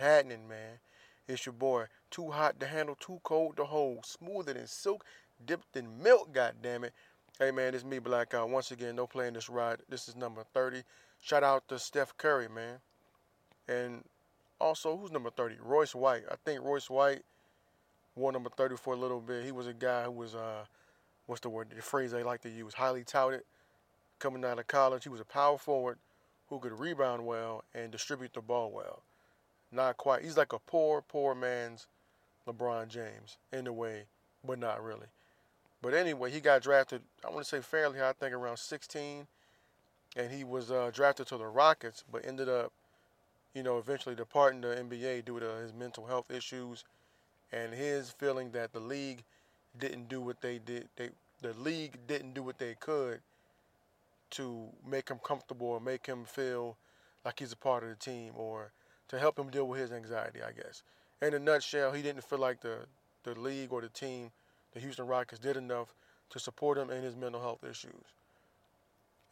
Happening, man. It's your boy, too hot to handle, too cold to hold, smoother than silk, dipped in milk, goddammit. Hey man, it's me, Blackout. Once again, no playing this ride. This is number 30. Shout out to Steph Curry, man. And also, who's number 30? Royce White. I think Royce White wore number 30 for a little bit. He was a guy who was, uh, what's the word, the phrase they like to use, highly touted coming out of college. He was a power forward who could rebound well and distribute the ball well. Not quite. He's like a poor, poor man's LeBron James in a way, but not really. But anyway, he got drafted, I want to say fairly I think around 16. And he was uh, drafted to the Rockets, but ended up, you know, eventually departing the NBA due to his mental health issues and his feeling that the league didn't do what they did. They, the league didn't do what they could to make him comfortable or make him feel like he's a part of the team or to help him deal with his anxiety, I guess. In a nutshell, he didn't feel like the, the league or the team, the Houston Rockets, did enough to support him in his mental health issues.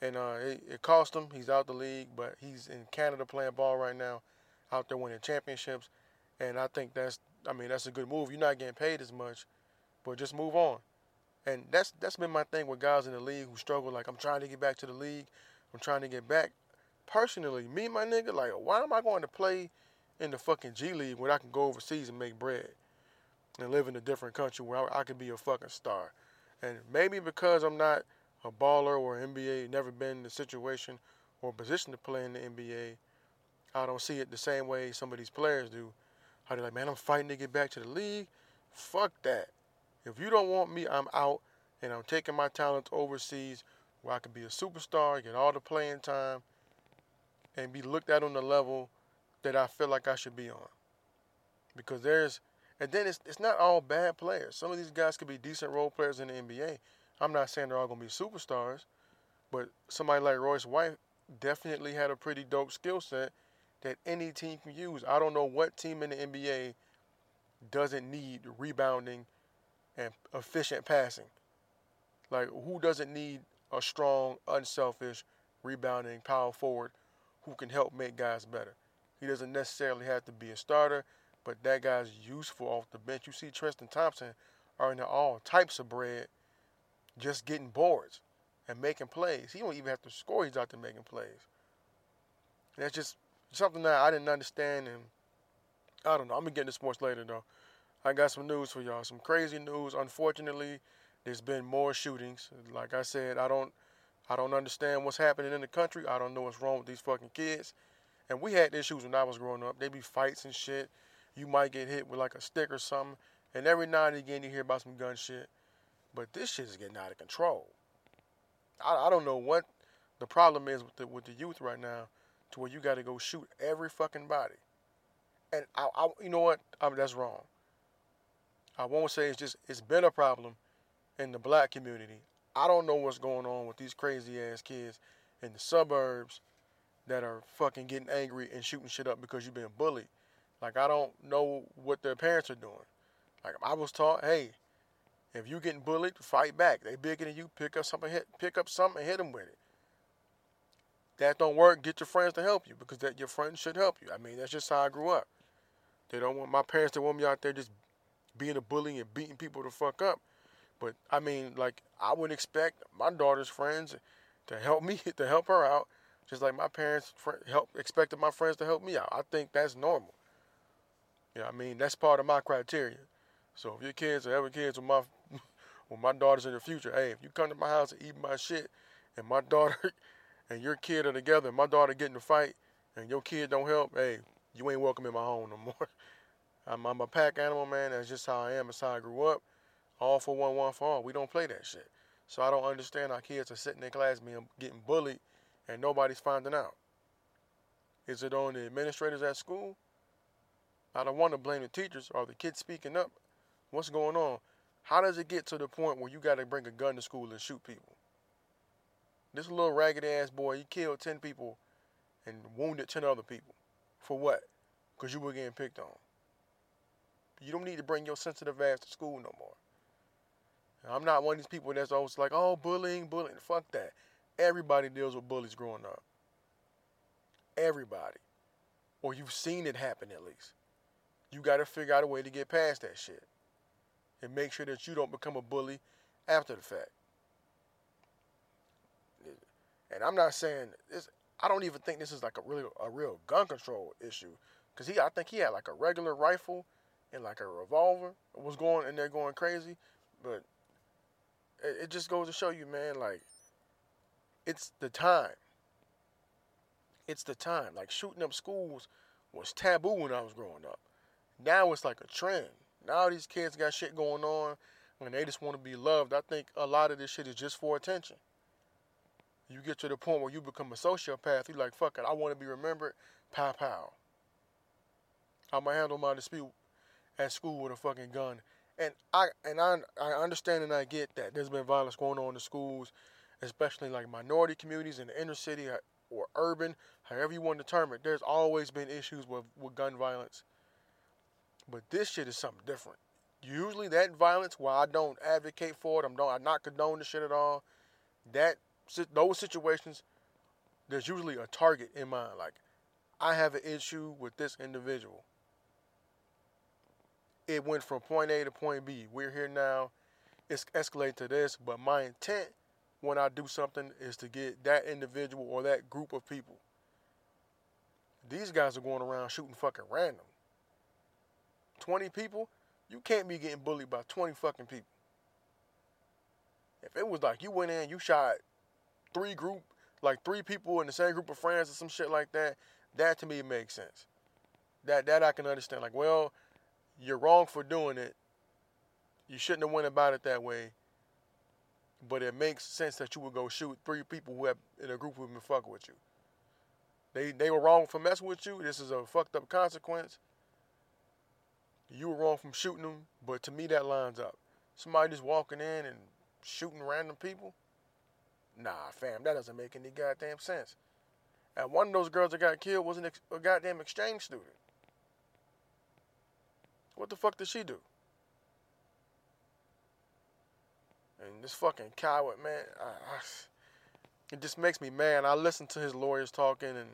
And uh, it, it cost him. He's out the league, but he's in Canada playing ball right now, out there winning championships. And I think that's, I mean, that's a good move. You're not getting paid as much, but just move on. And that's that's been my thing with guys in the league who struggle. Like I'm trying to get back to the league. I'm trying to get back. Personally, me, my nigga, like why am I going to play in the fucking G League when I can go overseas and make bread and live in a different country where I, I could be a fucking star? And maybe because I'm not a baller or NBA, never been in the situation or position to play in the NBA, I don't see it the same way some of these players do. How they're like, man, I'm fighting to get back to the league. Fuck that. If you don't want me, I'm out and I'm taking my talents overseas where I can be a superstar, get all the playing time, and be looked at on the level that I feel like I should be on. Because there's, and then it's, it's not all bad players. Some of these guys could be decent role players in the NBA. I'm not saying they're all going to be superstars, but somebody like Royce White definitely had a pretty dope skill set that any team can use. I don't know what team in the NBA doesn't need rebounding and efficient passing. Like, who doesn't need a strong, unselfish, rebounding power forward who can help make guys better? He doesn't necessarily have to be a starter, but that guy's useful off the bench. You see Tristan Thompson earning all types of bread just getting boards and making plays. He don't even have to score, he's out there making plays. And that's just something that I didn't understand and I don't know. I'm gonna get into sports later though. I got some news for y'all. Some crazy news. Unfortunately, there's been more shootings. Like I said, I don't I don't understand what's happening in the country. I don't know what's wrong with these fucking kids. And we had issues when I was growing up. They be fights and shit. You might get hit with like a stick or something. And every now and again you hear about some gun shit. But this shit is getting out of control. I, I don't know what the problem is with the with the youth right now, to where you got to go shoot every fucking body. And I, I you know what? I mean, that's wrong. I won't say it's just it's been a problem in the black community. I don't know what's going on with these crazy ass kids in the suburbs that are fucking getting angry and shooting shit up because you've been bullied. Like I don't know what their parents are doing. Like I was taught, hey, if you're getting bullied, fight back. They bigger than you. Pick up something, hit, pick up something, and hit them with it. That don't work. Get your friends to help you because that your friends should help you. I mean, that's just how I grew up. They don't want my parents to want me out there just being a bully and beating people to fuck up. But I mean, like I wouldn't expect my daughter's friends to help me to help her out, just like my parents help expected my friends to help me out. I think that's normal. Yeah, I mean that's part of my criteria. So if your kids or ever kids with my with my daughters in the future, hey, if you come to my house and eat my shit, and my daughter and your kid are together, and my daughter get in a fight, and your kid don't help, hey, you ain't welcome in my home no more. I'm, I'm a pack animal, man. That's just how I am. That's how I grew up. All for one, one for all. We don't play that shit. So I don't understand how kids are sitting in class being getting bullied and nobody's finding out. Is it on the administrators at school? I don't want to blame the teachers or the kids speaking up. What's going on? How does it get to the point where you got to bring a gun to school and shoot people? This little ragged ass boy, he killed 10 people and wounded 10 other people. For what? Because you were getting picked on. You don't need to bring your sensitive ass to school no more. I'm not one of these people that's always like, oh, bullying, bullying. Fuck that. Everybody deals with bullies growing up. Everybody. Or you've seen it happen at least. You got to figure out a way to get past that shit. And make sure that you don't become a bully after the fact. And I'm not saying this. I don't even think this is like a real a real gun control issue, because he I think he had like a regular rifle and like a revolver was going in there going crazy, but it, just goes to show you, man, like it's the time. It's the time. Like shooting up schools was taboo when I was growing up. Now it's like a trend. Now these kids got shit going on and they just want to be loved. I think a lot of this shit is just for attention. You get to the point where you become a sociopath. You're like, fuck it, I want to be remembered. Pow pow. I'm gonna handle my dispute at school with a fucking gun. And I and I I understand and I get that there's been violence going on in the schools, especially like minority communities in the inner city uh, or urban, however you want to term it. There's always been issues with, with gun violence. But this shit is something different. Usually that violence, while I don't advocate for it, I'm don't I not condone the shit at all. That those situations, there's usually a target in mind. Like, I have an issue with this individual. It went from point A to point B. We're here now. It's escalated to this, but my intent when I do something is to get that individual or that group of people. These guys are going around shooting fucking random. 20 people, you can't be getting bullied by 20 fucking people. If it was like you went in, you shot three group, like three people in the same group of friends or some shit like that, that to me makes sense. That that I can understand. Like, well, you're wrong for doing it. You shouldn't have went about it that way. But it makes sense that you would go shoot three people who have in a group who've been fucking with you. They they were wrong for messing with you. This is a fucked up consequence. You were wrong from shooting them, but to me that lines up. Somebody just walking in and shooting random people. Nah, fam, that doesn't make any goddamn sense. And one of those girls that got killed was an ex- a goddamn exchange student. What the fuck did she do? And this fucking coward, man, I, I, it just makes me mad. I listen to his lawyers talking, and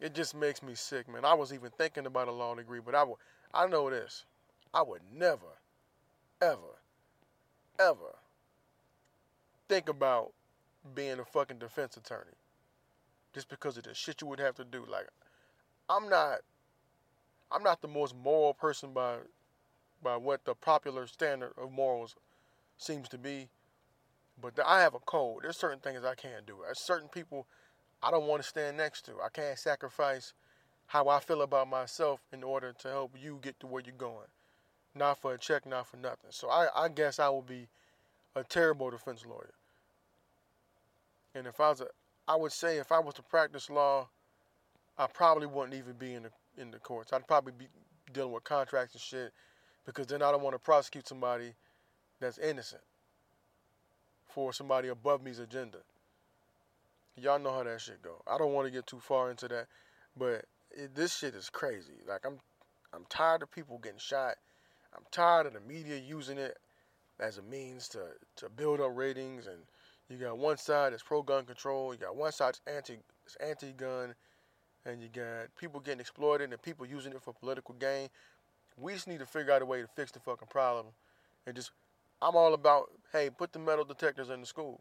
it just makes me sick, man. I was even thinking about a law degree, but I would, I know this. I would never, ever, ever think about being a fucking defense attorney. Just because of the shit you would have to do. Like, I'm not, I'm not the most moral person by, by what the popular standard of morals seems to be. But I have a code. There's certain things I can't do. There's certain people I don't want to stand next to. I can't sacrifice how I feel about myself in order to help you get to where you're going. Not for a check, not for nothing. So I, I guess I will be a terrible defense lawyer. And if I was a, I would say if I was to practice law, I probably wouldn't even be in the in the courts. I'd probably be dealing with contracts and shit, because then I don't want to prosecute somebody that's innocent for somebody above me's agenda. Y'all know how that shit go. I don't want to get too far into that, but it, this shit is crazy. Like I'm, I'm tired of people getting shot. I'm tired of the media using it as a means to to build up ratings and you got one side that's pro gun control, you got one side that's anti that's anti gun, and you got people getting exploited and people using it for political gain. We just need to figure out a way to fix the fucking problem. And just I'm all about, hey, put the metal detectors in the school.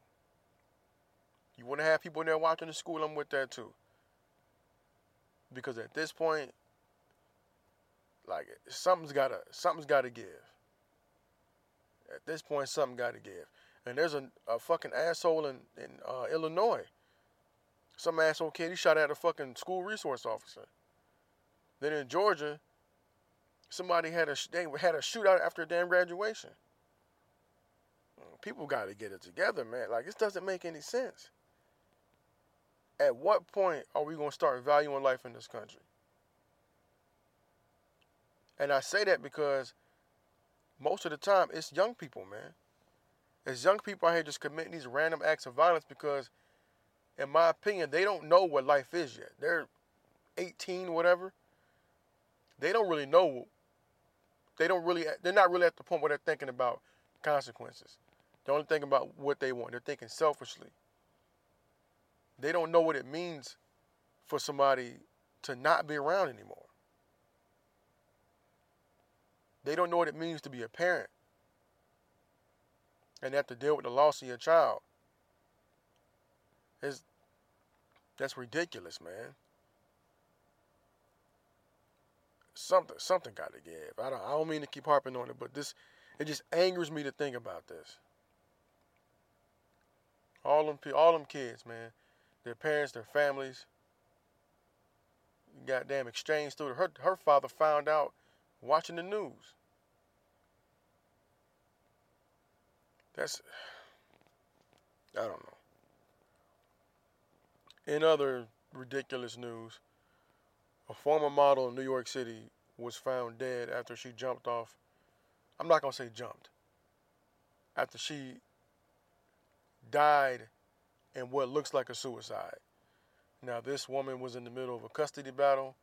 You want to have people in there watching the school, I'm with that too. Because at this point, like something's gotta something's gotta give. At this point, something gotta give. And there's a, a fucking asshole in, in uh, Illinois Some asshole kid, he shot at a fucking school resource officer. Then in Georgia, somebody had a they had a shootout after a damn graduation. People got to get it together, man. Like this doesn't make any sense. At what point are we going to start valuing life in this country? And I say that because most of the time it's young people, man. It's young people out here just committing these random acts of violence because, in my opinion, they don't know what life is yet. They're 18, whatever. They don't really know. They don't really. They're not really at the point where they're thinking about consequences. They're only thinking about what they want. They're thinking selfishly. They don't know what it means for somebody to not be around anymore. They don't know what it means to be a parent and have to deal with the loss of your child. It's, that's ridiculous, man. Something something got to give. I don't I don't mean to keep harping on it, but this it just angers me to think about this. All them all them kids, man, their parents, their families, goddamn exchange student. Her her father found out watching the news. That's I don't know. In other ridiculous news, a former model in New York City was found dead after she jumped off. I'm not going to say jumped. After she died in what looks like a suicide. Now, this woman was in the middle of a custody battle,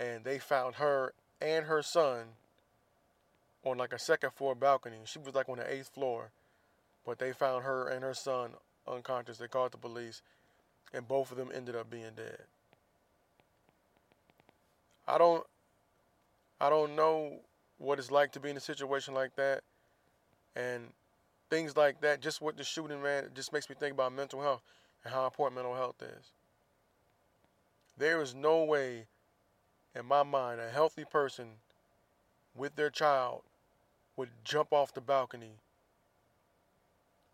and they found her and her son on like a second floor balcony. She was like on the eighth floor, but they found her and her son unconscious. They called the police, and both of them ended up being dead. I don't, I don't know what it's like to be in a situation like that, and things like that. Just with the shooting, man, just makes me think about mental health and how important mental health is. There is no way, in my mind, a healthy person with their child would jump off the balcony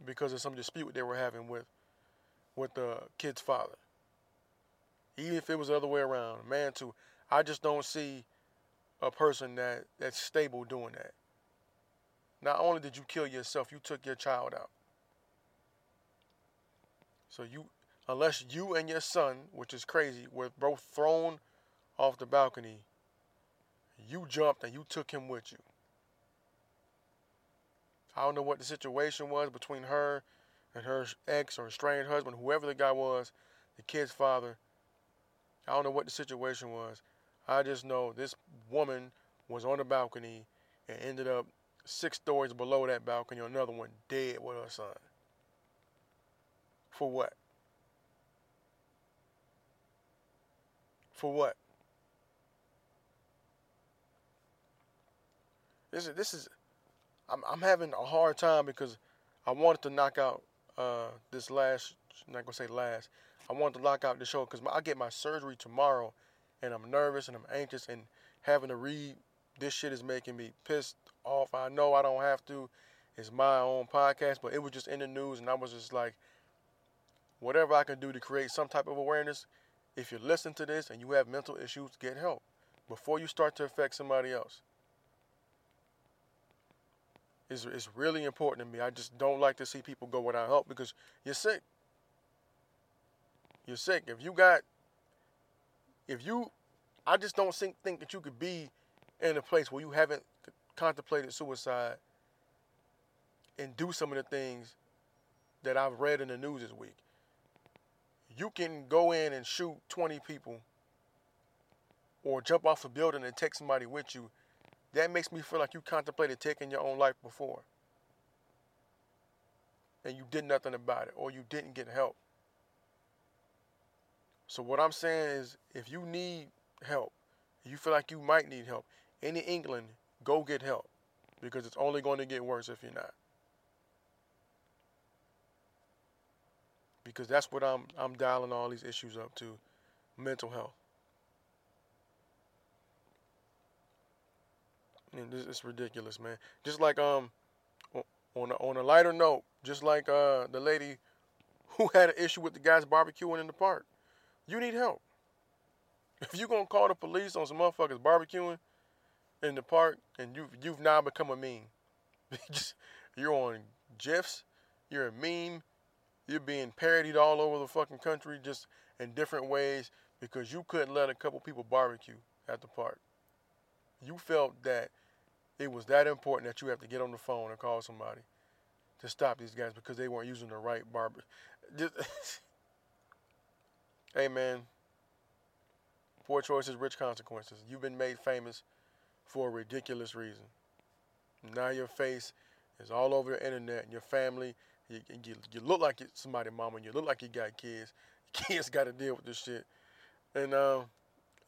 because of some dispute they were having with with the kid's father. Even if it was the other way around, man too. I just don't see a person that that's stable doing that. Not only did you kill yourself, you took your child out. So you unless you and your son, which is crazy, were both thrown off the balcony, you jumped and you took him with you. I don't know what the situation was between her and her ex or estranged husband, whoever the guy was, the kid's father. I don't know what the situation was. I just know this woman was on the balcony and ended up six stories below that balcony, another one dead with her son. For what? For what? This is this is I'm I'm having a hard time because I wanted to knock out uh, this last. I'm not gonna say last. I wanted to lock out the show because I get my surgery tomorrow, and I'm nervous and I'm anxious and having to read this shit is making me pissed off. I know I don't have to. It's my own podcast, but it was just in the news, and I was just like, whatever I can do to create some type of awareness. If you listen to this and you have mental issues, get help before you start to affect somebody else is is really important to me. I just don't like to see people go without help because you're sick. You're sick. If you got, if you, I just don't think think that you could be in a place where you haven't contemplated suicide and do some of the things that I've read in the news this week. You can go in and shoot 20 people or jump off a building and take somebody with you that makes me feel like you contemplated taking your own life before. And you did nothing about it, or you didn't get help. So, what I'm saying is, if you need help, you feel like you might need help, in England, go get help because it's only going to get worse if you're not. Because that's what I'm I'm dialing all these issues up to mental health. And this is ridiculous, man. Just like um, on a, on a lighter note, just like uh the lady who had an issue with the guys barbecuing in the park. You need help. If you're gonna call the police on some motherfuckers barbecuing in the park and you've you've now become a meme. you're on GIFs, you're a meme, you're being parodied all over the fucking country just in different ways because you couldn't let a couple people barbecue at the park. You felt that it was that important that you have to get on the phone and call somebody to stop these guys because they weren't using the right barber. hey man, poor choices, rich consequences. You've been made famous for a ridiculous reason. Now your face is all over the internet and your family. You, you, you look like somebody mama. And you look like you got kids. Kids got to deal with this shit. And uh,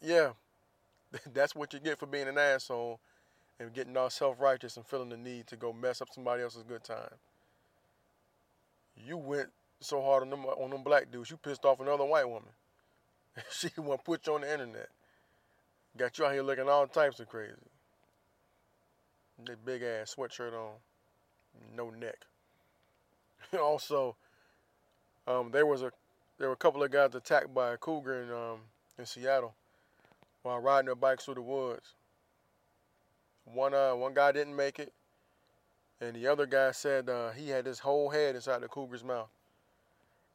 yeah, that's what you get for being an asshole and getting all self-righteous and feeling the need to go mess up somebody else's good time. You went so hard on them on them black dudes, you pissed off another white woman. she want to put you on the internet. Got you out here looking all types of crazy. That big ass sweatshirt on, no neck. also, um, there was a there were a couple of guys attacked by a cougar in um, in Seattle while riding their bikes through the woods. One uh one guy didn't make it, and the other guy said uh, he had his whole head inside the cougar's mouth,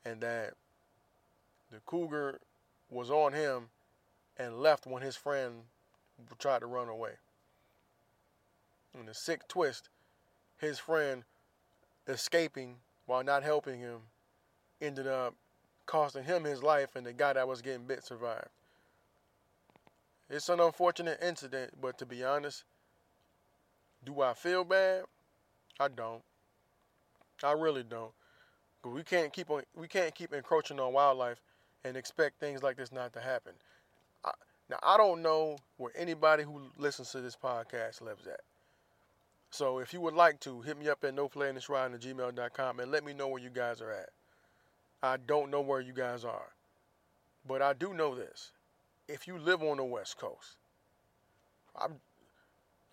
and that the cougar was on him and left when his friend tried to run away. In the sick twist, his friend escaping while not helping him ended up costing him his life, and the guy that was getting bit survived. It's an unfortunate incident, but to be honest, do I feel bad? I don't. I really don't. But we can't keep on we can't keep encroaching on wildlife and expect things like this not to happen. I, now I don't know where anybody who listens to this podcast lives at. So if you would like to, hit me up at noplayintheshrine at gmail.com and let me know where you guys are at. I don't know where you guys are. But I do know this. If you live on the West Coast, I'm,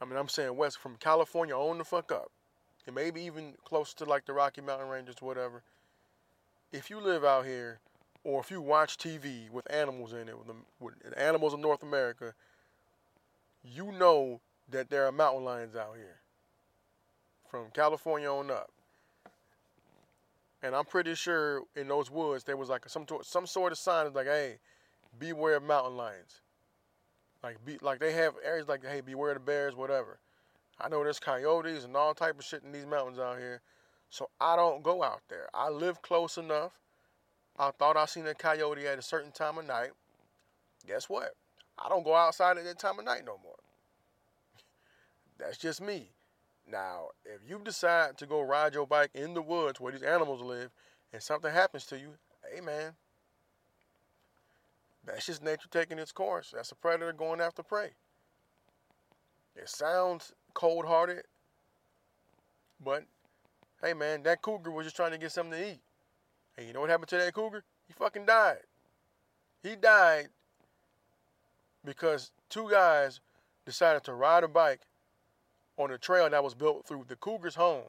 I mean, I'm saying West from California on the fuck up, and maybe even close to like the Rocky Mountain Ranges, whatever. If you live out here, or if you watch TV with animals in it, with, the, with animals of North America, you know that there are mountain lions out here from California on up. And I'm pretty sure in those woods there was like some some sort of sign like, "Hey, beware of mountain lions." Like be like they have areas like, "Hey, beware the bears," whatever. I know there's coyotes and all type of shit in these mountains out here, so I don't go out there. I live close enough. I thought I seen a coyote at a certain time of night. Guess what? I don't go outside at that time of night no more. That's just me. Now, if you decide to go ride your bike in the woods where these animals live and something happens to you, hey man, that's just nature taking its course. That's a predator going after prey. It sounds cold hearted, but hey man, that cougar was just trying to get something to eat. And you know what happened to that cougar? He fucking died. He died because two guys decided to ride a bike on a trail that was built through the cougar's home.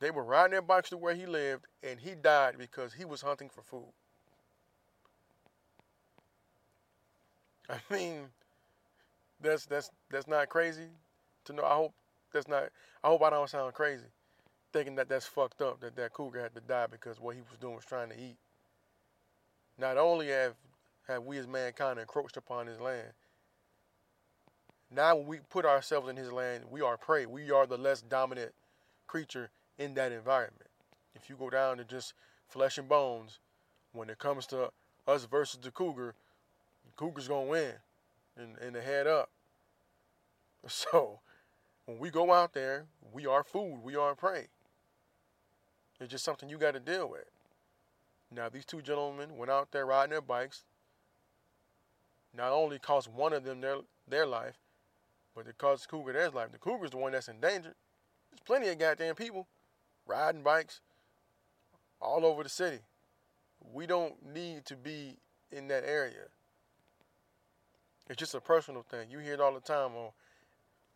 They were riding their bikes to where he lived, and he died because he was hunting for food. I mean, that's that's that's not crazy to know. I hope that's not. I hope I don't sound crazy, thinking that that's fucked up that that cougar had to die because what he was doing was trying to eat. Not only have have we as mankind encroached upon his land, now, when we put ourselves in his land, we are prey. We are the less dominant creature in that environment. If you go down to just flesh and bones, when it comes to us versus the cougar, cougar's gonna win, and, and the head up. So, when we go out there, we are food. We are prey. It's just something you got to deal with. Now, these two gentlemen went out there riding their bikes. Not only cost one of them their their life, but it costs Cougar their life. The Cougar's the one that's endangered. There's plenty of goddamn people riding bikes all over the city. We don't need to be in that area. It's just a personal thing. You hear it all the time on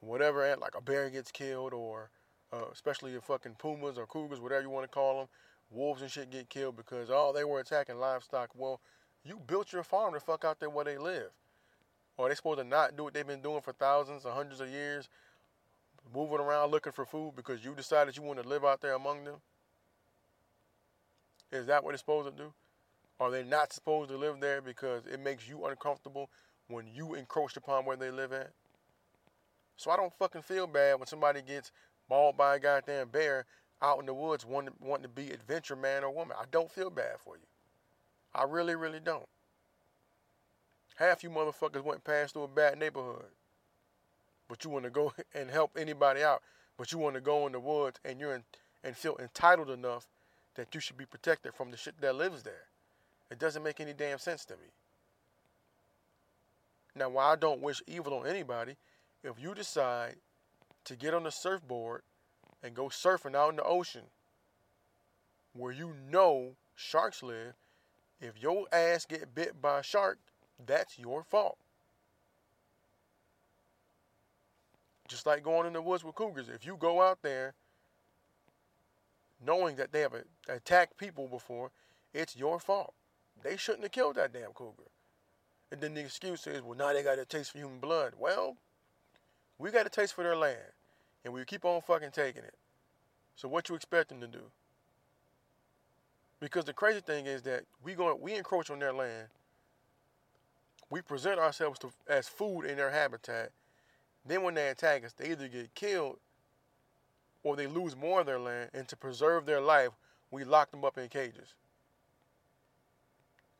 whatever, like a bear gets killed, or uh, especially the fucking pumas or cougars, whatever you want to call them, wolves and shit get killed because oh they were attacking livestock. Well, you built your farm to fuck out there where they live. Or are they supposed to not do what they've been doing for thousands or hundreds of years, moving around looking for food because you decided you want to live out there among them? Is that what they're supposed to do? Are they not supposed to live there because it makes you uncomfortable when you encroach upon where they live at? So I don't fucking feel bad when somebody gets mauled by a goddamn bear out in the woods wanting, wanting to be adventure man or woman. I don't feel bad for you. I really, really don't. Half you motherfuckers went past through a bad neighborhood. But you want to go and help anybody out. But you want to go in the woods and you're in, and feel entitled enough that you should be protected from the shit that lives there. It doesn't make any damn sense to me. Now, while I don't wish evil on anybody, if you decide to get on a surfboard and go surfing out in the ocean where you know sharks live, if your ass get bit by a shark, that's your fault. Just like going in the woods with cougars. If you go out there knowing that they have attacked people before, it's your fault. They shouldn't have killed that damn cougar. And then the excuse is, well, now they got a taste for human blood. Well, we got a taste for their land, and we keep on fucking taking it. So what you expect them to do? Because the crazy thing is that we going we encroach on their land. We present ourselves to, as food in their habitat. Then when they attack us, they either get killed or they lose more of their land. And to preserve their life, we lock them up in cages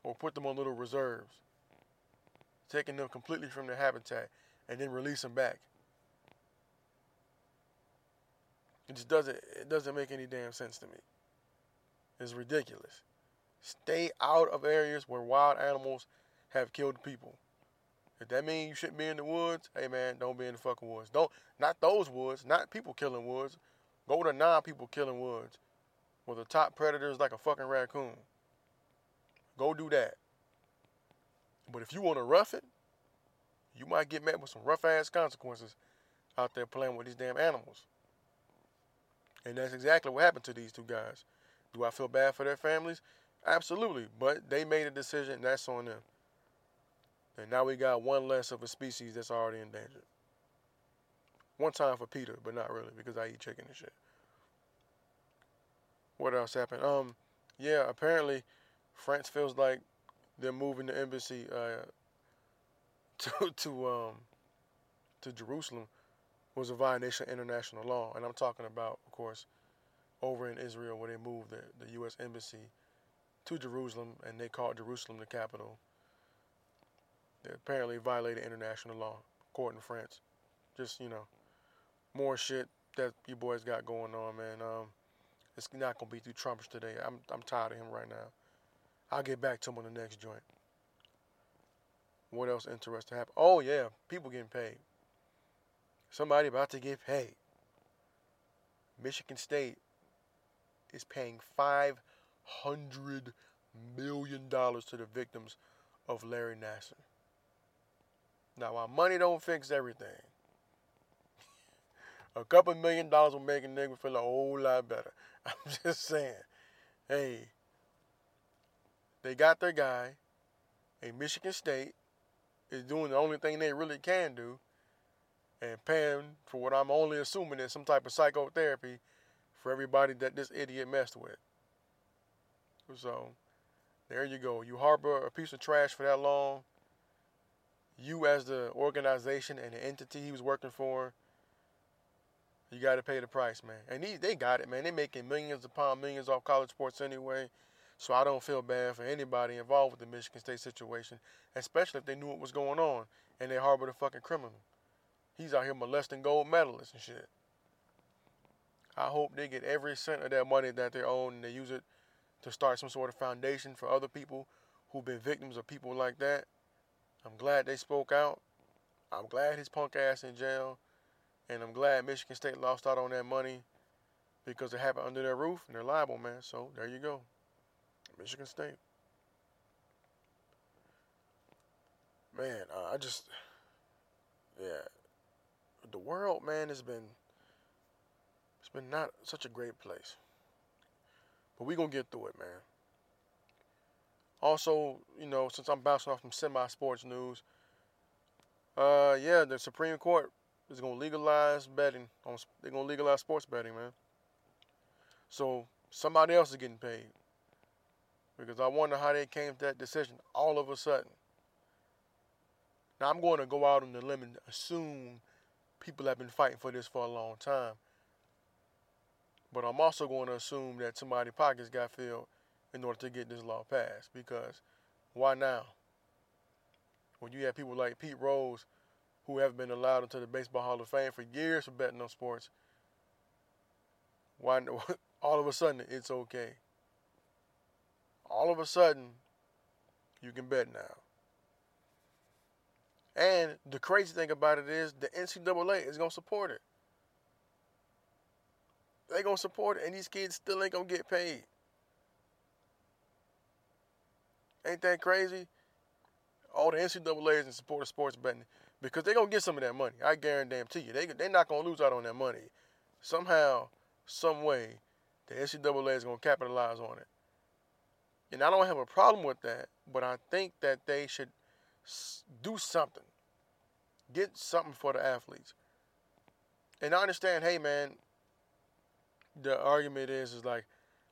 or put them on little reserves, taking them completely from their habitat and then release them back. It just doesn't it doesn't make any damn sense to me. It's ridiculous. Stay out of areas where wild animals have killed people. If that means you shouldn't be in the woods, hey man, don't be in the fucking woods. Don't not those woods, not people killing woods. Go to non people killing woods. Where the top predator is like a fucking raccoon. Go do that. But if you want to rough it, you might get met with some rough ass consequences out there playing with these damn animals. And that's exactly what happened to these two guys. Do I feel bad for their families? Absolutely. But they made a decision, and that's on them. And now we got one less of a species that's already endangered. One time for PETA, but not really because I eat chicken and shit. What else happened? Um, yeah, apparently France feels like they're moving the embassy uh, to to um to Jerusalem was a violation of international law, and I'm talking about, of course, over in Israel where they moved the, the U.S. embassy to Jerusalem, and they called Jerusalem the capital. They apparently violated international law, court in France. Just you know, more shit that you boys got going on, man. Um, it's not gonna be through Trumpers today. I'm I'm tired of him right now. I'll get back to him on the next joint. What else interesting happened? Oh yeah, people getting paid. Somebody about to get paid. Michigan State is paying five hundred million dollars to the victims of Larry Nassar. Now, while money don't fix everything, a couple million dollars will make a nigga feel a whole lot better. I'm just saying. Hey, they got their guy, and Michigan State is doing the only thing they really can do, and paying for what I'm only assuming is some type of psychotherapy for everybody that this idiot messed with. So, there you go. You harbor a piece of trash for that long. You, as the organization and the entity he was working for, you got to pay the price, man. And he, they got it, man. They're making millions upon millions off college sports anyway. So I don't feel bad for anybody involved with the Michigan State situation, especially if they knew what was going on and they harbored a fucking criminal. He's out here molesting gold medalists and shit. I hope they get every cent of that money that they own and they use it to start some sort of foundation for other people who've been victims of people like that. I'm glad they spoke out. I'm glad his punk ass in jail. And I'm glad Michigan State lost out on that money because it happened under their roof and they're liable, man. So there you go. Michigan State. Man, uh, I just, yeah, the world, man, has been, it's been not such a great place. But we gonna get through it, man. Also, you know, since I'm bouncing off some semi-sports news, uh, yeah, the Supreme Court is gonna legalize betting. On, they're gonna legalize sports betting, man. So somebody else is getting paid. Because I wonder how they came to that decision all of a sudden. Now I'm going to go out on the limb and assume people have been fighting for this for a long time. But I'm also going to assume that somebody's pockets got filled in order to get this law passed. Because why now? When you have people like Pete Rose who have been allowed into the Baseball Hall of Fame for years for betting on sports, why all of a sudden it's okay? All of a sudden, you can bet now. And the crazy thing about it is the NCAA is gonna support it. They're gonna support it, and these kids still ain't gonna get paid. Ain't that crazy? All the NCAA is in support of sports betting because they're gonna get some of that money. I guarantee you, they they not gonna lose out on that money. Somehow, some way, the NCAA is gonna capitalize on it. And I don't have a problem with that, but I think that they should do something. Get something for the athletes. And I understand, hey man, the argument is is like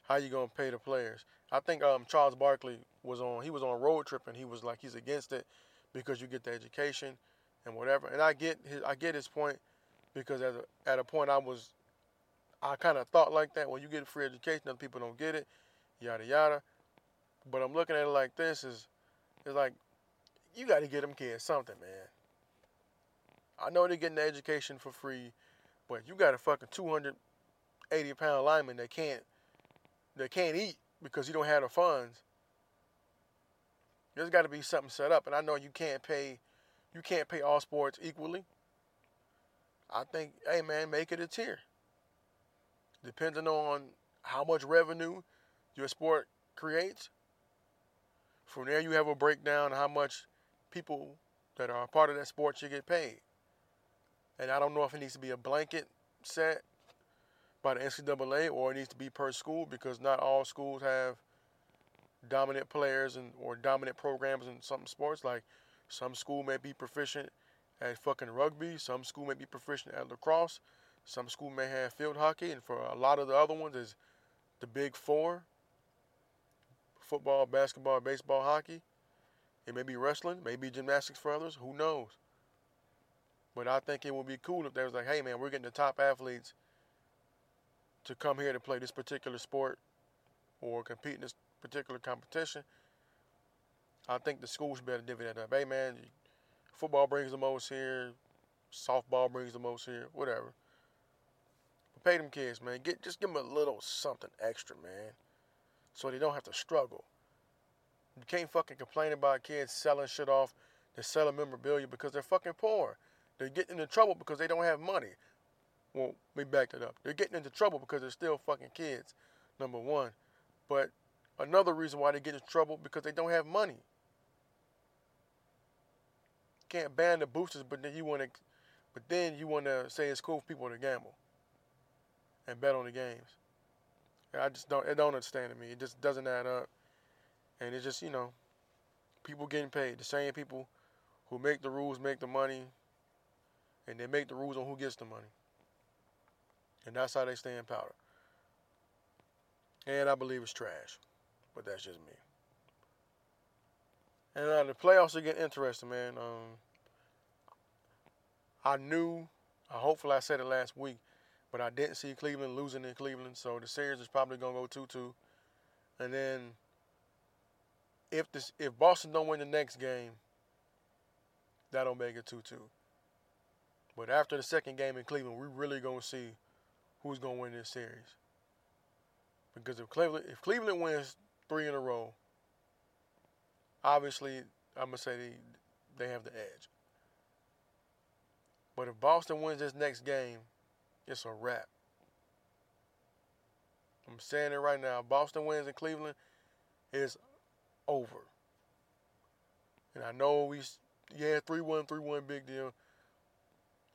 how you gonna pay the players. I think um, Charles Barkley was on he was on a road trip and he was like he's against it because you get the education and whatever. And I get his I get his point because at a, at a point I was I kind of thought like that when you get free education other people don't get it yada yada. But I'm looking at it like this is it's like you got to get them kids something, man. I know they're getting the education for free, but you got a fucking 280 pound lineman that can't that can't eat because you don't have the funds. There's got to be something set up, and I know you can't pay you can't pay all sports equally. I think, hey man, make it a tier. Depending on how much revenue your sport creates, from there, you have a breakdown of how much people that are a part of that sport should get paid. And I don't know if it needs to be a blanket set by the NCAA or it needs to be per school because not all schools have dominant players and or dominant programs in some sports. Like some school may be proficient at fucking rugby, some school may be proficient at lacrosse, some school may have field hockey, and for a lot of the other ones is the big four football, basketball, baseball, hockey. It may be wrestling, maybe gymnastics for others. Who knows? But I think it would be cool if they was like, hey man, we're getting the top athletes to come here to play this particular sport or compete in this particular competition. I think the schools should better divvy that up. Hey man, football brings the most here, softball brings the most here, whatever. But pay them kids, man. Get just give them a little something extra, man so they don't have to struggle. You can't fucking complain about kids selling shit off. They're selling memorabilia because they're fucking poor. They're getting into trouble because they don't have money. Well, let me back that up. They're getting into trouble because they're still fucking kids, number one. But another reason why they get into trouble because they don't have money. Can't ban the boosters, but then you want to, but then you want to say it's cool for people to gamble and bet on the games. I just don't it don't understand to me. It just doesn't add up. And it's just, you know, people getting paid. The same people who make the rules make the money and they make the rules on who gets the money. And that's how they stay in power. And I believe it's trash. But that's just me. And uh, the playoffs are getting interesting, man. Um, I knew, uh, hopefully I said it last week, but I didn't see Cleveland losing in Cleveland, so the series is probably gonna go two-two. And then if this if Boston don't win the next game, that'll make it two-two. But after the second game in Cleveland, we're really gonna see who's gonna win this series. Because if Cleveland if Cleveland wins three in a row, obviously I'm gonna say they, they have the edge. But if Boston wins this next game, it's a wrap. I'm saying it right now. Boston wins in Cleveland is over. And I know we, yeah, 3 1, 3 1, big deal.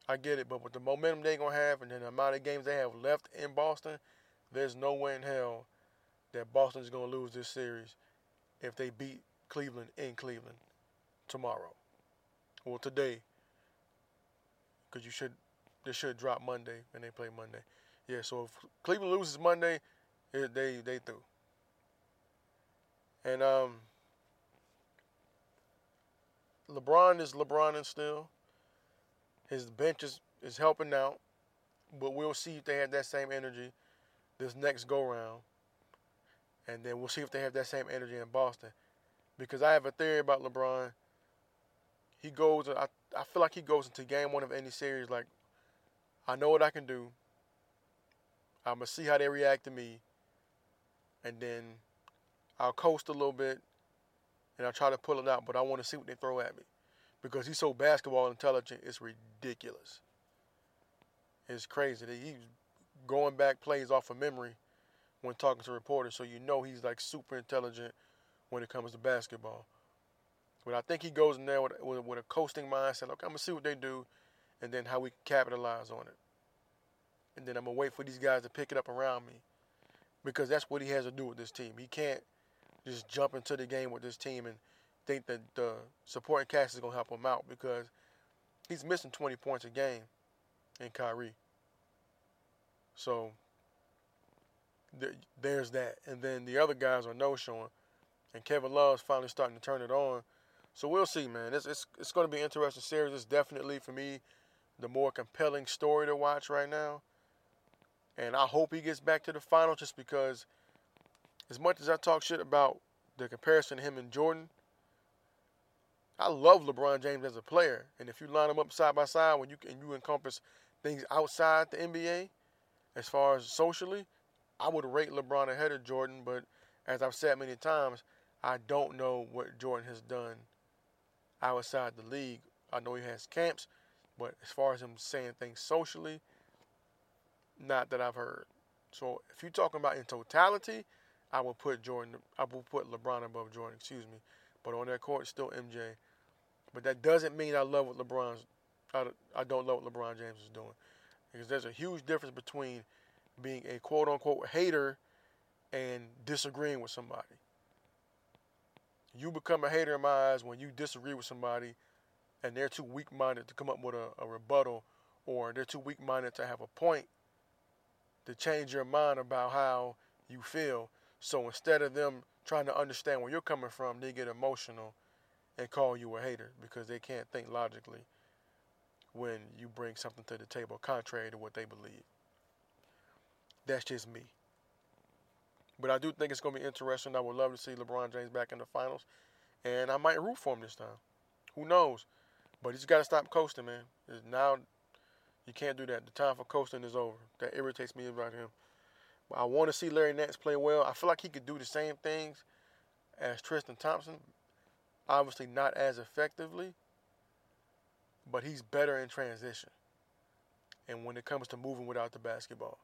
I get it. But with the momentum they're going to have and the amount of games they have left in Boston, there's no way in hell that Boston's going to lose this series if they beat Cleveland in Cleveland tomorrow. Well, today, because you should, they should drop Monday and they play Monday. Yeah, so if Cleveland loses Monday, it, they they through. And um, LeBron is LeBron and still. His bench is, is helping out, but we'll see if they have that same energy this next go round. And then we'll see if they have that same energy in Boston. Because I have a theory about LeBron. He goes, I, I feel like he goes into game one of any series like, I know what I can do. I'm going to see how they react to me. And then I'll coast a little bit and I'll try to pull it out, but I want to see what they throw at me. Because he's so basketball intelligent, it's ridiculous. It's crazy he's going back plays off of memory when talking to reporters, so you know he's like super intelligent when it comes to basketball. But I think he goes in there with, with, with a coasting mindset. I'm gonna see what they do, and then how we capitalize on it. And then I'm gonna wait for these guys to pick it up around me, because that's what he has to do with this team. He can't just jump into the game with this team and think that the supporting cast is gonna help him out because he's missing 20 points a game in Kyrie. So th- there's that. And then the other guys are no showing. And Kevin Love's finally starting to turn it on. So we'll see, man. It's it's, it's going to be an interesting series. It's definitely, for me, the more compelling story to watch right now. And I hope he gets back to the final just because, as much as I talk shit about the comparison to him and Jordan, I love LeBron James as a player. And if you line them up side by side, when you and you encompass things outside the NBA, as far as socially, I would rate LeBron ahead of Jordan. But as I've said many times, I don't know what Jordan has done outside the league. I know he has camps, but as far as him saying things socially, not that I've heard. So if you're talking about in totality, I will put Jordan. I will put LeBron above Jordan. Excuse me, but on that court, still MJ. But that doesn't mean I love what LeBron's. I, I don't love what LeBron James is doing, because there's a huge difference between being a quote unquote hater and disagreeing with somebody. You become a hater in my eyes when you disagree with somebody and they're too weak minded to come up with a, a rebuttal or they're too weak minded to have a point to change your mind about how you feel. So instead of them trying to understand where you're coming from, they get emotional and call you a hater because they can't think logically when you bring something to the table contrary to what they believe. That's just me. But I do think it's going to be interesting. I would love to see LeBron James back in the finals. And I might root for him this time. Who knows? But he's got to stop coasting, man. Now, you can't do that. The time for coasting is over. That irritates me about him. But I want to see Larry Nance play well. I feel like he could do the same things as Tristan Thompson. Obviously, not as effectively, but he's better in transition. And when it comes to moving without the basketball.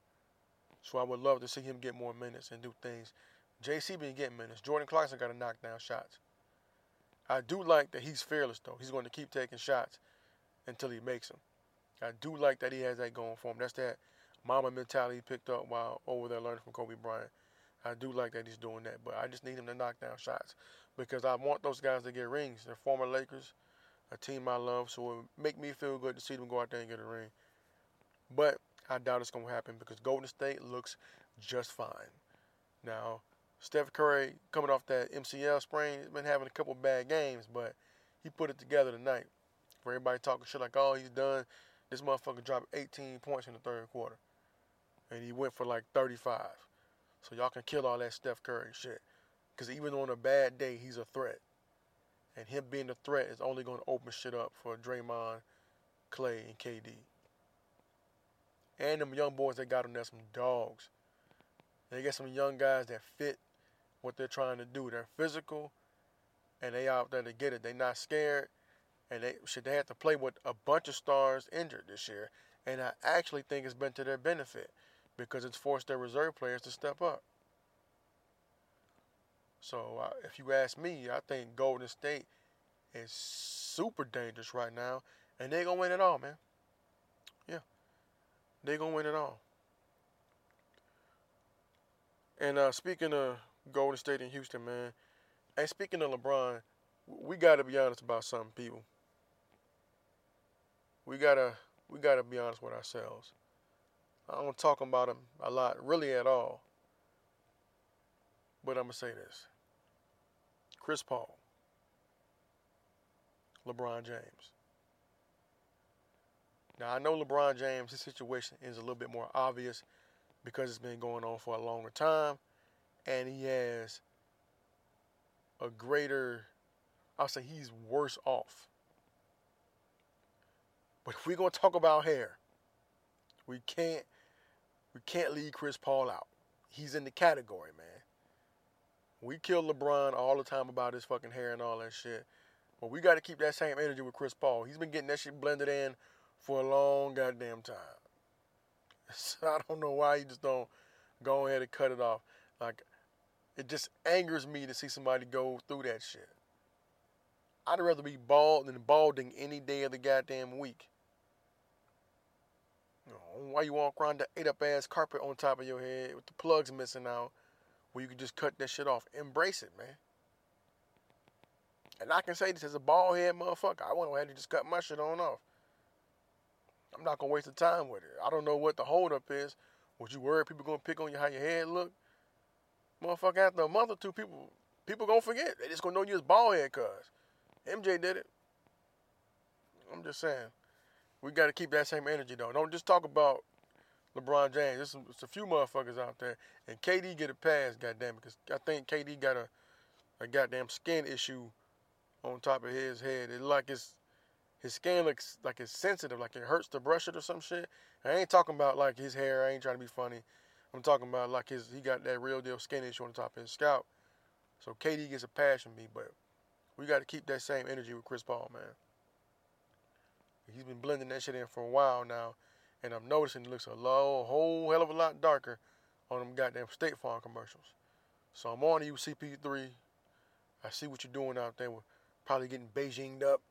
So I would love to see him get more minutes and do things. JC been getting minutes. Jordan Clarkson got to knock down shots. I do like that he's fearless though. He's going to keep taking shots until he makes them. I do like that he has that going for him. That's that mama mentality he picked up while over there learning from Kobe Bryant. I do like that he's doing that, but I just need him to knock down shots because I want those guys to get rings. They're former Lakers, a team I love, so it would make me feel good to see them go out there and get a ring. But I doubt it's going to happen because Golden State looks just fine. Now, Steph Curry coming off that MCL sprain, he's been having a couple bad games, but he put it together tonight. For everybody talking shit like, oh, he's done. This motherfucker dropped 18 points in the third quarter. And he went for like 35. So y'all can kill all that Steph Curry shit. Because even on a bad day, he's a threat. And him being a threat is only going to open shit up for Draymond, Clay, and KD. And them young boys that got them, there's some dogs. They got some young guys that fit what they're trying to do. They're physical, and they out there to get it. They're not scared, and they should they have to play with a bunch of stars injured this year. And I actually think it's been to their benefit because it's forced their reserve players to step up. So uh, if you ask me, I think Golden State is super dangerous right now, and they're gonna win it all, man. Yeah, they're to win it all. And uh, speaking of Golden State and Houston, man, and speaking of LeBron, we got to be honest about something, people. We gotta we gotta be honest with ourselves. I don't talk about him a lot, really at all. But I'm gonna say this: Chris Paul, LeBron James. Now I know LeBron James' his situation is a little bit more obvious because it's been going on for a longer time, and he has a greater, I'll say he's worse off. But if we're gonna talk about hair, we can't we can't leave Chris Paul out. He's in the category, man. We kill LeBron all the time about his fucking hair and all that shit. But we got to keep that same energy with Chris Paul. He's been getting that shit blended in for a long goddamn time. So I don't know why you just don't go ahead and cut it off. Like, it just angers me to see somebody go through that shit. I'd rather be bald than balding any day of the goddamn week. Why you walk around the ate up ass carpet on top of your head with the plugs missing out, where you can just cut that shit off? Embrace it, man. And I can say this as a bald head motherfucker. I went ahead and just cut my shit on off. I'm not gonna waste the time with it. I don't know what the holdup is. Was you worried people gonna pick on you how your head look? Motherfucker, after a month or two, people people gonna forget. They just gonna know you as bald head cuz. MJ did it. I'm just saying. We gotta keep that same energy though. Don't just talk about LeBron James. There's, some, a few motherfuckers out there. And KD get a pass, goddamn it, because I think KD got a, a goddamn skin issue on top of his head. It's like it's his skin looks like it's sensitive, like it hurts to brush it or some shit. I ain't talking about like his hair. I ain't trying to be funny. I'm talking about like his he got that real deal skin issue on the top of his scalp. So KD gets a pass from me, but we got to keep that same energy with Chris Paul, man. He's been blending that shit in for a while now, and I'm noticing it looks a low, whole hell of a lot darker on them goddamn State Farm commercials. So I'm on you, CP3. I see what you're doing out there. We're probably getting Beijinged up.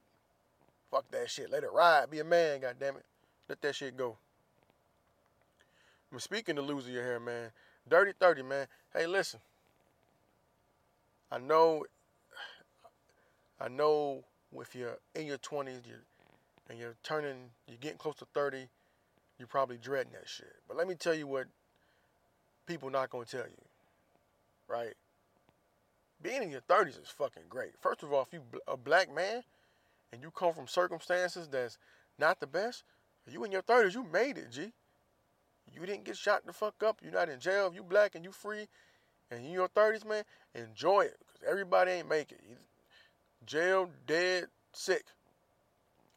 Fuck that shit. Let it ride. Be a man, goddamn it. Let that shit go. I'm speaking to losing your hair, man. Dirty 30, man. Hey, listen. I know I know if you're in your 20s you're, and you're turning, you're getting close to 30, you're probably dreading that shit. But let me tell you what people not gonna tell you, right? Being in your 30s is fucking great. First of all, if you a black man and you come from circumstances that's not the best, you in your 30s, you made it, G. You didn't get shot the fuck up. You're not in jail. You black and you free and you in your 30s, man, enjoy it. Because everybody ain't make it. jail, dead, sick.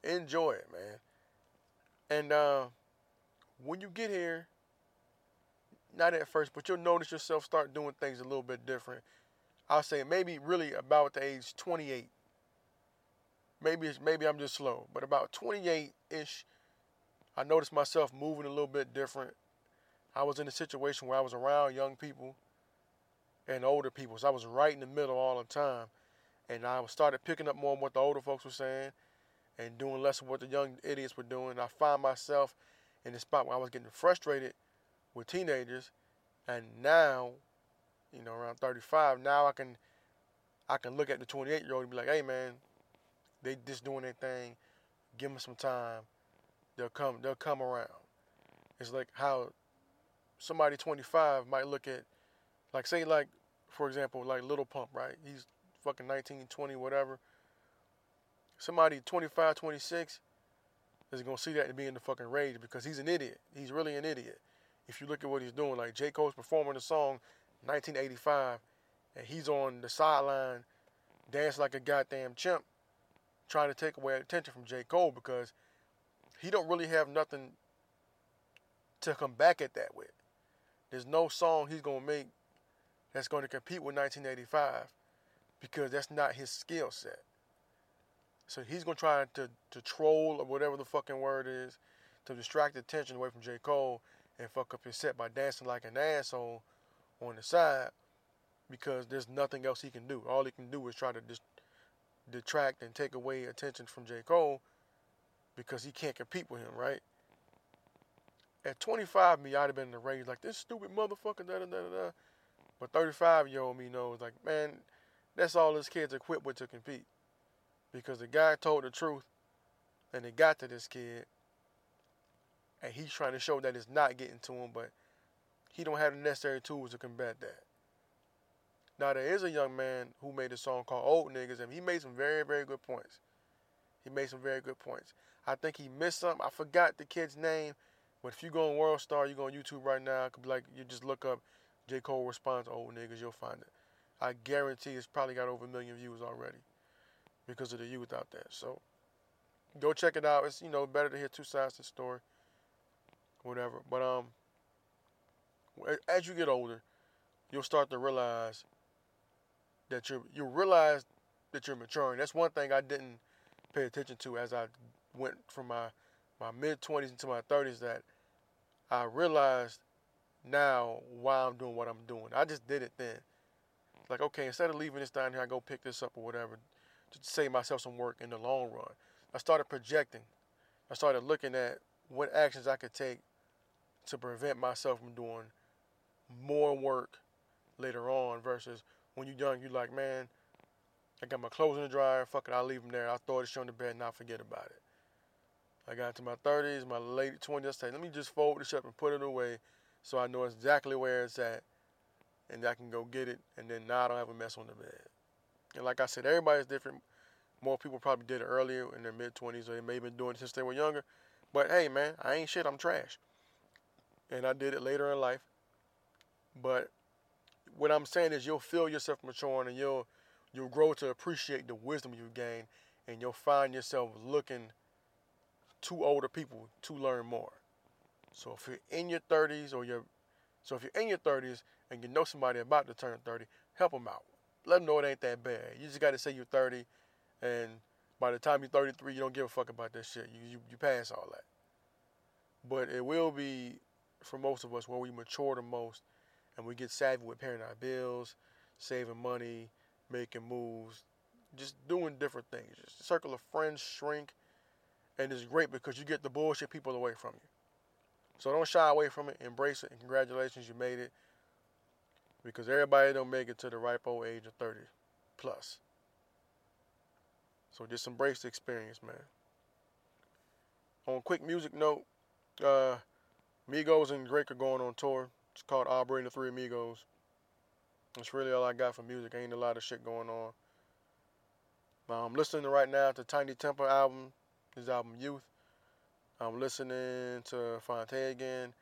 Enjoy it, man. And uh, when you get here, not at first, but you'll notice yourself start doing things a little bit different. I'll say maybe really about the age 28 maybe it's maybe I'm just slow, but about 28 ish, I noticed myself moving a little bit different. I was in a situation where I was around young people and older people, so I was right in the middle all the time, and I started picking up more of what the older folks were saying and doing less of what the young idiots were doing. And I find myself in the spot where I was getting frustrated with teenagers, and now, you know, around 35, now I can I can look at the 28 year old and be like, hey man, they just doing their thing. Give them some time. They'll come. They'll come around. It's like how somebody 25 might look at, like say like, for example, like Lil Pump, right? He's fucking 19, 20, whatever. Somebody 25, 26 is gonna see that and be in the fucking rage because he's an idiot. He's really an idiot. If you look at what he's doing, like J. Cole's performing the song 1985, and he's on the sideline dancing like a goddamn chimp trying to take away attention from J. Cole because he don't really have nothing to come back at that with. There's no song he's gonna make that's gonna compete with 1985 because that's not his skill set. So he's gonna try to, to troll or whatever the fucking word is to distract attention away from J. Cole and fuck up his set by dancing like an asshole on the side because there's nothing else he can do. All he can do is try to detract and take away attention from J. Cole because he can't compete with him, right? At 25, me, I'd have been in the rage like this stupid motherfucker, da da da da. But 35 year old me knows, like, man, that's all this kid's equipped with to compete. Because the guy told the truth and it got to this kid. And he's trying to show that it's not getting to him, but he don't have the necessary tools to combat that. Now there is a young man who made a song called Old Niggas, and he made some very, very good points. He made some very good points. I think he missed something. I forgot the kid's name, but if you go on World Star, you go on YouTube right now, like you just look up J. Cole response Old Niggas, you'll find it. I guarantee it's probably got over a million views already because of the youth out there. So go check it out. It's you know better to hear two sides to the story, whatever. But um, as you get older, you'll start to realize that you're you realize that you're maturing. That's one thing I didn't pay attention to as I went from my my mid twenties into my thirties that I realized now why I'm doing what I'm doing. I just did it then. Like okay, instead of leaving this down here, I go pick this up or whatever, to save myself some work in the long run. I started projecting. I started looking at what actions I could take to prevent myself from doing more work later on versus when you're young, you're like, man, I got my clothes in the dryer. Fuck it, I'll leave them there. I'll throw the shit on the bed and I'll forget about it. I got to my 30s, my late 20s. I said, let me just fold this up and put it away so I know exactly where it's at and I can go get it. And then now I don't have a mess on the bed. And like I said, everybody's different. More people probably did it earlier in their mid 20s or they may have been doing it since they were younger. But hey, man, I ain't shit. I'm trash. And I did it later in life. But what I'm saying is you'll feel yourself maturing and you'll you'll grow to appreciate the wisdom you gain and you'll find yourself looking to older people to learn more. So if you're in your 30s or you're so if you're in your 30s and you know somebody about to turn 30, help them out. Let them know it ain't that bad. You just got to say you're 30 and by the time you're 33, you don't give a fuck about that shit. You, you, you pass all that. But it will be, for most of us, where we mature the most and we get savvy with paying our bills, saving money, making moves, just doing different things. Just circle of friends shrink, and it's great because you get the bullshit people away from you. So don't shy away from it. Embrace it, and congratulations, you made it. Because everybody don't make it to the ripe old age of 30 plus. So just embrace the experience, man. On a quick music note, uh, Migos and Drake are going on tour. It's called Aubrey and the Three Amigos. That's really all I got for music. Ain't a lot of shit going on. I'm listening right now to Tinie Tempah album, his album Youth. I'm listening to Phonte again.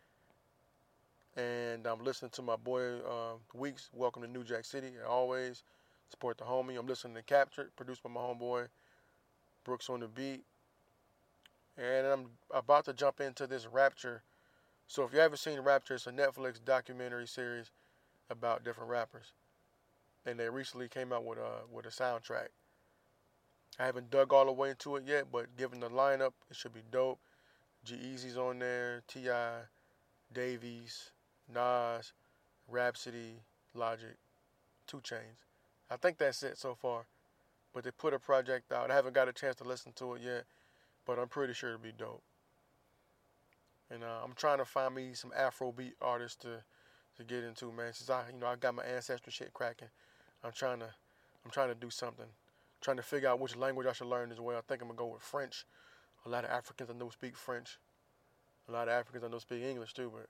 And I'm listening to my boy uh, Weeks, Welcome to New Jack City. Always support the homie. I'm listening to Captured, produced by my homeboy Brooks on the beat. And I'm about to jump into this Rapture. So if you haven't seen Rapture, it's a Netflix documentary series about different rappers. And they recently came out with a with a soundtrack. I haven't dug all the way into it yet, but given the lineup, it should be dope. G-Eazy's on there, T.I., Dave East, Nas, Rapsody, Logic, 2 Chainz. I think that's it so far but they put a project out. I haven't got a chance to listen to it yet, but I'm pretty sure it'll be dope. And uh, I'm trying to find me some Afrobeat artists to to get into, man. Since I, you know, I got my ancestral shit cracking, I'm trying to I'm trying to do something. Trying to figure out which language I should learn as well. I think I'm gonna go with French. A lot of Africans I know speak French. A lot of Africans I know speak English too, but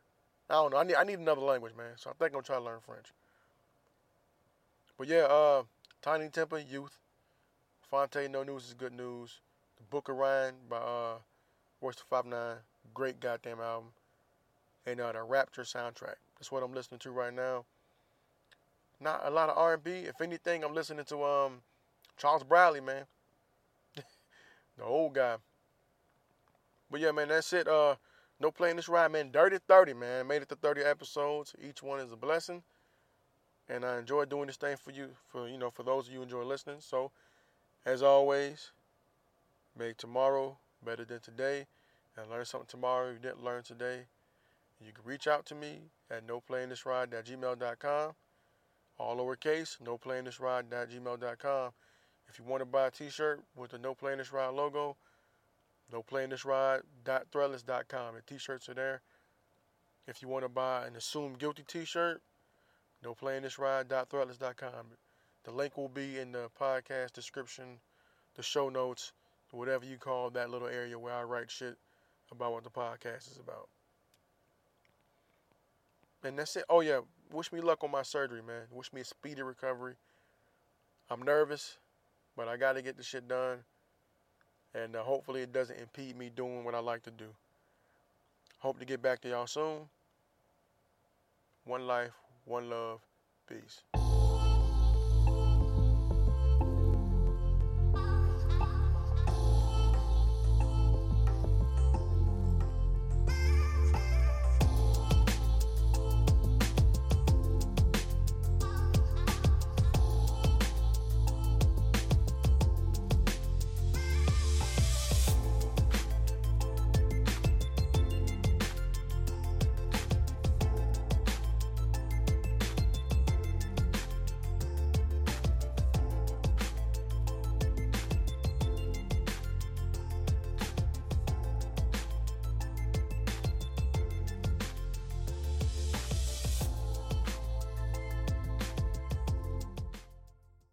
I don't know. I need I need another language, man. So I think I'm gonna try to learn French. But yeah, uh, Tinie Tempah Youth. Phonte No News is Good News. The Book of Ryan by uh, Royce Five Nine, great goddamn album. And uh, the Rapture soundtrack. That's what I'm listening to right now. Not a lot of R&B. If anything, I'm listening to um Charles Bradley, man. the old guy. But yeah, man, that's it. Uh, no playing this ride, man. Dirty 30, man. Made it to 30 episodes. Each one is a blessing. And I enjoy doing this thing for you, for you know, for those of you enjoy listening. So as always, make tomorrow better than today and learn something tomorrow you didn't learn today. You can reach out to me at noplayingthisride.gmail.com. All lowercase, noplayingthisride.gmail.com. If you want to buy a t-shirt with the No Playing This Ride logo, noplayingthisride.threadless.com. The t-shirts are there. If you want to buy an Assume Guilty t-shirt, NoPlayingThisRide.threadless.com. The link will be in the podcast description, the show notes, whatever you call that little area where I write shit about what the podcast is about. And that's it. Oh yeah, wish me luck on my surgery, man. Wish me a speedy recovery. I'm nervous, but I got to get the shit done. And uh, hopefully it doesn't impede me doing what I like to do. Hope to get back to y'all soon. One life, one love. Peace.